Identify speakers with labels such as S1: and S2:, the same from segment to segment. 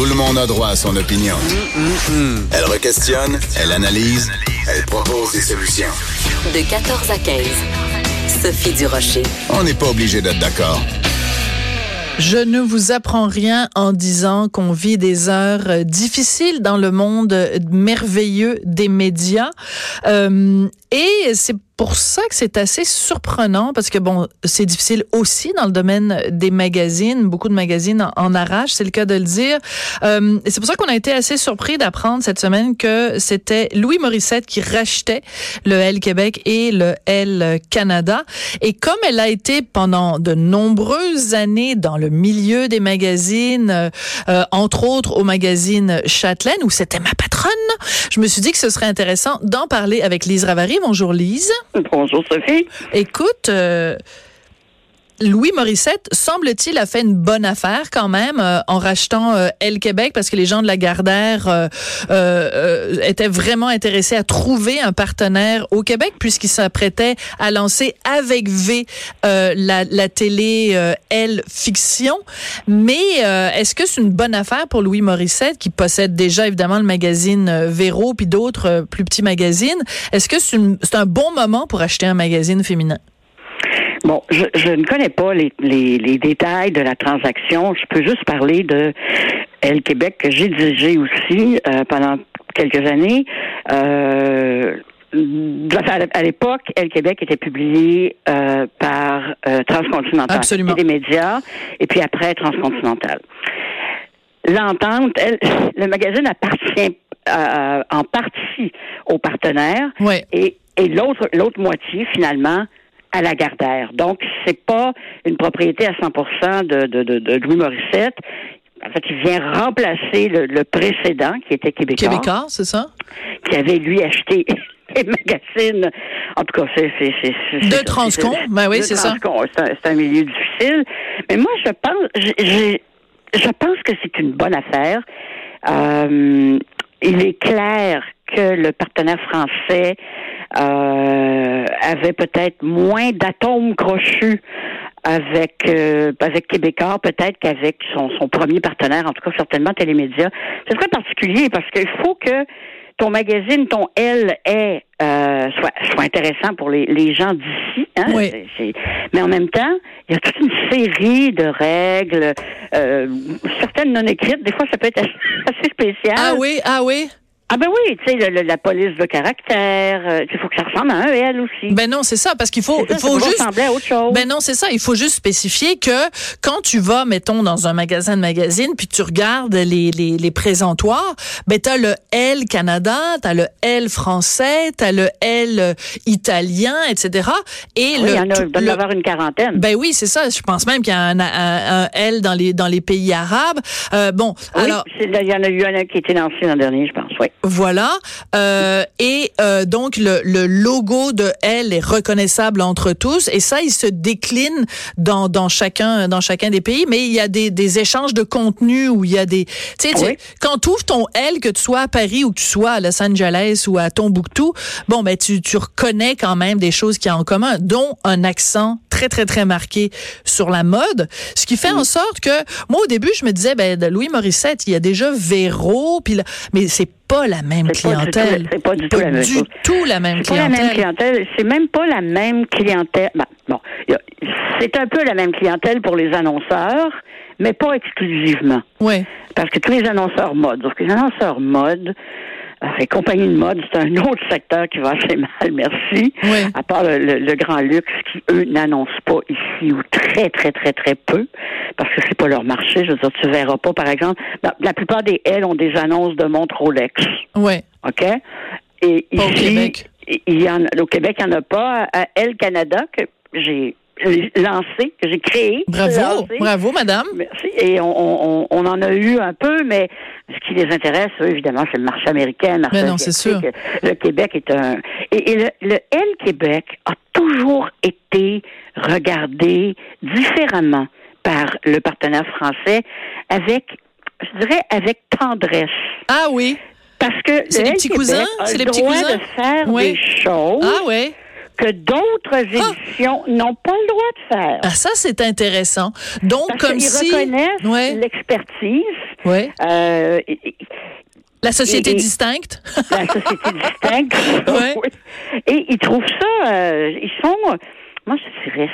S1: Tout le monde a droit à son opinion. Elle requestionne, elle analyse, elle propose des solutions.
S2: De 14 à 15. Sophie Durocher.
S1: On n'est pas obligé d'être d'accord.
S3: Je ne vous apprends rien en disant qu'on vit des heures euh, difficiles dans le monde merveilleux des médias. Euh, et c'est pour ça que c'est assez surprenant parce que bon, c'est difficile aussi dans le domaine des magazines. Beaucoup de magazines en, en arrachent, c'est le cas de le dire. Euh, c'est pour ça qu'on a été assez surpris d'apprendre cette semaine que c'était Louis Morissette qui rachetait le L Québec et le L Canada. Et comme elle a été pendant de nombreuses années dans le milieu des magazines, euh, euh entre autres au magazine Châtelaine où c'était ma patronne, je me suis dit que ce serait intéressant d'en parler avec Lise Ravary. Bonjour Lise.
S4: Bonjour Sophie.
S3: Écoute, euh, Louis Morissette, semble-t-il, a fait une bonne affaire quand même euh, en rachetant euh, El Québec parce que les gens de la Gardère euh, euh, étaient vraiment intéressés à trouver un partenaire au Québec puisqu'il s'apprêtait à lancer avec V la, la, télé Elle Fiction. Mais est-ce que c'est une bonne affaire pour Louis Morissette qui possède déjà évidemment le magazine Véro puis d'autres plus petits magazines? Est-ce que c'est un bon moment pour acheter un magazine féminin?
S4: Bon, je, je, ne connais pas les, les, les, détails de la transaction. Je peux juste parler de Elle Québec que j'ai dirigé aussi euh, pendant quelques années. Euh, à l'époque, Elle Québec était publié euh, par euh, Transcontinental.
S3: Absolument.
S4: des médias, et puis après Transcontinental. L'entente, elle, le magazine appartient euh, en partie aux partenaires.
S3: Ouais.
S4: Et, et l'autre, l'autre moitié, finalement, à la Gardère. Donc, c'est pas une propriété à 100% de, de, de, de Louis Morissette. En fait, il vient remplacer le, le précédent, qui était québécois.
S3: Québécois, c'est ça?
S4: Qui avait, lui, acheté les magazines. En tout cas, c'est... c'est, c'est
S3: de Transcon, ben oui, c'est ça.
S4: C'est un, c'est un milieu difficile. Mais moi, je pense... J'ai, je pense que c'est une bonne affaire. Euh, il est clair que le partenaire français euh, avait peut-être moins d'atomes crochus avec euh, avec Québécois, peut-être qu'avec son, son premier partenaire, en tout cas certainement Télémédia. C'est très particulier parce qu'il faut que ton magazine, ton L est euh, soit, soit intéressant pour les, les gens d'ici. Hein?
S3: Oui.
S4: Mais en même temps, il y a toute une série de règles, euh, certaines non écrites. Des fois, ça peut être assez spécial.
S3: Ah oui, ah oui.
S4: Ah ben oui, tu sais, la police de caractère, euh, il faut que ça ressemble à un elle aussi.
S3: Ben non, c'est ça, parce qu'il faut,
S4: ça,
S3: faut
S4: ça
S3: juste.
S4: ressembler à autre chose.
S3: Ben non, c'est ça. Il faut juste spécifier que quand tu vas, mettons, dans un magasin de magazine, puis tu regardes les, les, les présentoirs, ben t'as le L Canada, t'as le L français, t'as le L italien, etc. Et
S4: oui,
S3: le,
S4: il y en a, il doit y
S3: le-
S4: avoir une quarantaine.
S3: ben oui, c'est ça. Je pense même qu'il y a un, un, un L dans les dans les pays arabes. Euh, bon,
S4: oui,
S3: alors
S4: il y en a eu un qui a été lancé l'an dernier, je pense, oui.
S3: Voilà. Euh, et euh, donc, le, le logo de elle est reconnaissable entre tous. Et ça, il se décline dans, dans, chacun, dans chacun des pays. Mais il y a des, des échanges de contenu où il y a des... Tu sais,
S4: Oui.
S3: quand tu ouvres ton L, que tu sois à Paris ou que tu sois à Los Angeles ou à Tombouctou, bon, ben tu, tu reconnais quand même des choses qu'il y a en commun, dont un accent très, très, très marqué sur la mode. Ce qui fait en sorte que, moi, au début, je me disais, ben, Louis Morissette, il y a déjà Véro, puis là, mais c'est pas la même clientèle.
S4: c'est pas du tout la même
S3: tout la clientèle.
S4: C'est même pas la même clientèle. Ben, bon, c'est un peu la même clientèle pour les annonceurs, mais pas exclusivement.
S3: Ouais.
S4: Parce que tous les annonceurs mode, que les annonceurs mode, les compagnies de mode, c'est un autre secteur qui va assez mal, merci.
S3: Oui.
S4: À part le, le- le grand luxe qui, eux, n'annoncent pas ici ou très, très, très, très peu, parce que c'est pas leur marché. Je veux dire, tu verras pas, par exemple, la, la plupart des L ont des annonces de montres Rolex.
S3: Ouais.
S4: OK? Et
S3: Pas au
S4: ici,
S3: Québec.
S4: il y en, au Québec, il n'y en a pas. À Elle Canada, que j'ai lancé, que j'ai créé.
S3: Bravo.
S4: lancé.
S3: Bravo, madame.
S4: Merci. Et on, on, on en a eu un peu, mais ce qui les intéresse, eux, évidemment, c'est le marché américain, le marché
S3: Mais non, c'est
S4: asiatique. Le Québec est un... Et, et le, le L Québec a toujours été regardé différemment par le partenaire français avec, je dirais, avec tendresse.
S3: Ah oui.
S4: Parce que
S3: C'est
S4: le
S3: les petits
S4: Québec
S3: cousins? C'est
S4: le
S3: les petits
S4: droit
S3: cousins?
S4: de faire
S3: Oui.
S4: des choses
S3: Ah
S4: que d'autres éditions n'ont pas le droit de faire.
S3: Ah, ça, c'est intéressant. Donc,
S4: Parce
S3: comme si...
S4: reconnaissent
S3: Ouais.
S4: l'expertise.
S3: Ouais.
S4: Euh, et- et-
S3: La société
S4: Et-
S3: distincte?
S4: la société distincte.
S3: Ouais.
S4: Oui. Et ils trouvent ça, euh, ils sont, moi je dirais,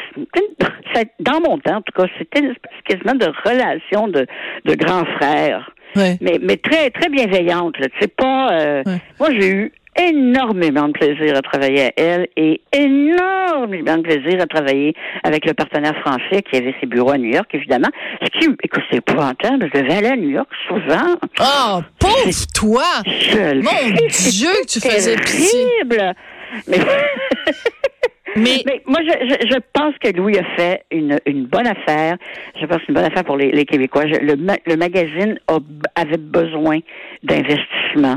S4: dans mon temps en tout cas, c'était une espèce quasiment de relation de, de grands frères,
S3: Ouais.
S4: mais, mais très très bienveillante. Là. Pas, euh,
S3: Ouais.
S4: moi j'ai eu énormément de plaisir à travailler à elle et énormément de plaisir à travailler avec le partenaire français qui avait ses bureaux à New York, évidemment. Ce qui, écoute, c'est épouvantable. Je devais aller à New York souvent.
S3: Oh, pauvre toi! Mon Dieu, que tu faisais pitié.
S4: Mais,
S3: Mais,
S4: mais moi, je, je, pense que Louis a fait une, une bonne affaire. Je pense une bonne affaire pour les, les Québécois. Le, le magazine a- avait besoin d'investissement.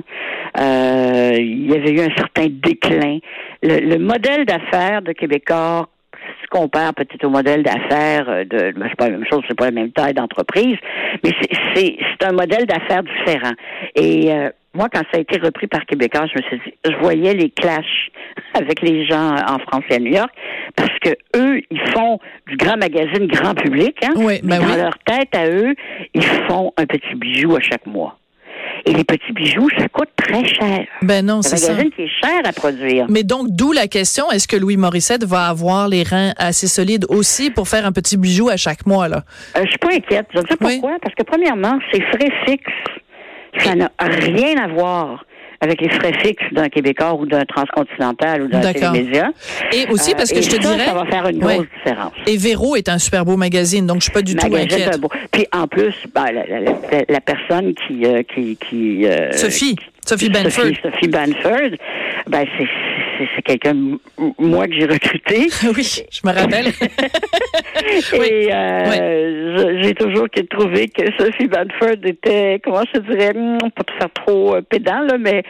S4: Euh, il y avait eu un certain déclin. Le, le modèle d'affaires de Québécois si tu compares peut-être au modèle d'affaires de, ben, c'est pas la même chose, c'est pas la même taille d'entreprise, mais c'est un modèle d'affaires différent. Et euh, moi, quand ça a été repris par Québécois, je me suis dit, je voyais les clashs avec les gens en France et à New York, parce que eux, ils font du grand magazine grand public, hein,
S3: Oui,
S4: mais
S3: ben
S4: dans
S3: oui.
S4: leur tête à eux, ils font un petit bijou à chaque mois. Et les petits bijoux, ça coûte très cher.
S3: ben non,
S4: C'est
S3: c'est
S4: un
S3: ça.
S4: magazine qui est cher à produire.
S3: Mais donc, d'où la question, est-ce que Louis Morissette va avoir les reins assez solides aussi pour faire un petit bijou à chaque mois, là?
S4: Euh, je suis pas inquiète. Je dire
S3: Oui.
S4: pourquoi. Parce que premièrement, ces frais fixes, ça n'a rien à voir avec les frais fixes d'un Québécois ou d'un transcontinental ou d'un télémédia.
S3: Et aussi, parce
S4: Euh,
S3: que je te
S4: ça,
S3: dirais...
S4: ça va faire une
S3: Ouais.
S4: grosse différence.
S3: Et Véro est un super beau magazine, donc je suis pas du tout
S4: Magazine,
S3: inquiète.
S4: c'est un beau- Puis en plus, ben, la, la- la- la personne qui euh, qui qui euh,
S3: Sophie, Sophie Benford.
S4: Sophie, Sophie Banford, ben c'est quelqu'un moi que j'ai recruté.
S3: oui, je me rappelle. Oui.
S4: Et euh, j'ai toujours trouvé que Sophie Banford était, comment je dirais, hmm, pas de faire trop euh, pédant, là, mais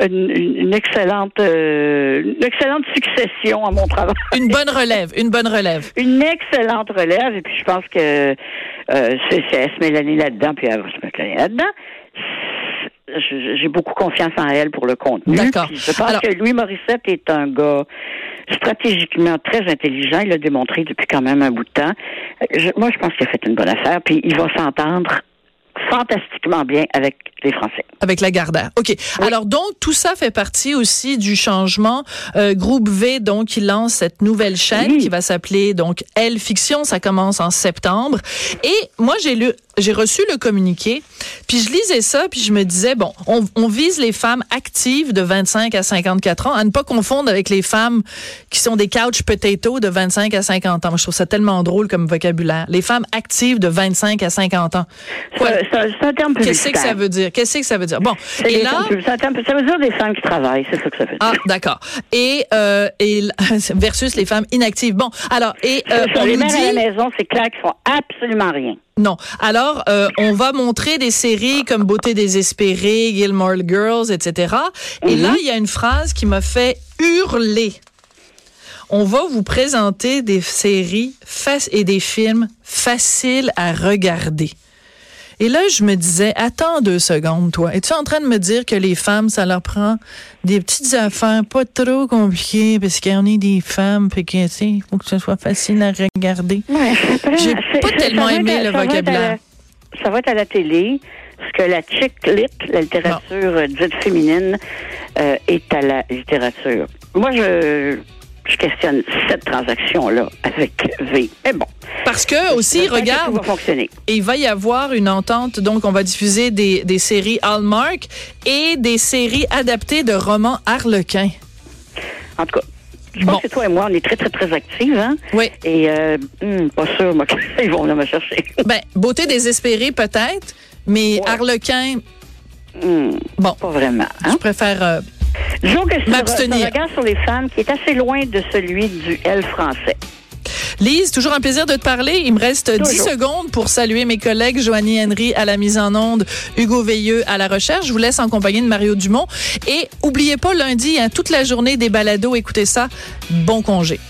S4: une, excellente, euh, une excellente succession à mon travail.
S3: une bonne relève, une bonne relève.
S4: Une excellente relève. Et puis je pense que euh, c'est, c'est- elle se met l'année là-dedans, puis elle va se mettre là-dedans. J'ai beaucoup confiance en elle pour le contenu.
S3: D'accord.
S4: Je pense
S3: Alors-
S4: que Louis Morissette est un gars stratégiquement très intelligent. Il l'a démontré depuis quand même un bout de temps. Je- moi, je pense qu'il a fait une bonne affaire. Puis il va s'entendre fantastiquement bien avec les Français.
S3: Avec la Gardère. OK. Alors, donc, tout ça fait partie aussi du changement. Euh, Groupe V, donc, il lance cette nouvelle chaîne
S4: Oui.
S3: qui va s'appeler, donc, Elle Fiction. Ça commence en septembre. Et moi, j'ai lu, j'ai reçu le communiqué, puis je lisais ça, puis je me disais, bon, on, on vise les femmes actives de 25 à 54 ans, à ne pas confondre avec les femmes qui sont des couch potatoes de 25 à 50 ans. Je trouve ça tellement drôle comme vocabulaire. Les femmes actives de 25 à 50 ans.
S4: C'est, un- terme
S3: Qu'est-ce que ça veut dire? Qu'est-ce que ça veut dire? Bon, et là,
S4: termes ça veut dire des femmes qui travaillent, c'est ça que ça veut dire.
S3: ah, d'accord. Et, euh, et versus les femmes inactives. Bon, alors, et euh,
S4: ça,
S3: on
S4: les mères à la
S3: dit...
S4: maison, c'est clair qu'ils font absolument rien.
S3: Non. Alors, euh, on va montrer des séries comme Beauté désespérée, Gilmore Girls, etc. Et là, il y a une phrase qui m'a fait hurler. On va vous présenter des séries fac- et des films faciles à regarder. Et là, je me disais, attends deux secondes, toi. Es-tu en train de me dire que les femmes, ça leur prend des petites affaires pas trop compliquées parce qu'on est des femmes, puis que, tu sais, il faut que ce soit facile à regarder? J'ai
S4: C'est-
S3: pas tellement aimé le vocabulaire.
S4: la- Ça va être à la télé, parce que la chick lit, la littérature euh, dite féminine, euh, est à la littérature. Moi, je, je questionne cette transaction-là avec V. Mais bon.
S3: Parce que aussi,
S4: que
S3: regarde,
S4: tout va fonctionner.
S3: il va y avoir une entente, donc on va diffuser des, des séries Hallmark et des séries adaptées de romans harlequins.
S4: En tout cas, je pense
S3: Bon.
S4: que toi et moi, on est très, très, très actifs, hein?
S3: Oui.
S4: Et, euh, hum, pas sûr, moi, qu'ils vont venir me chercher.
S3: Ben, beauté désespérée peut-être, mais
S4: Ouais.
S3: harlequin,
S4: Hum,
S3: bon,
S4: pas vraiment, hein?
S3: je préfère... euh,
S4: Disons que
S3: M'abstenir.
S4: regard sur les femmes qui est assez loin de celui du L français.
S3: Lise, toujours un plaisir de te parler. Il me reste 10
S4: Toujours.
S3: secondes pour saluer mes collègues Joanie Henry à la mise en onde, Hugo Veilleux à la recherche. Je vous laisse en compagnie de Mario Dumont. Et oubliez pas, lundi, hein, toute la journée des balados, écoutez ça, bon congé.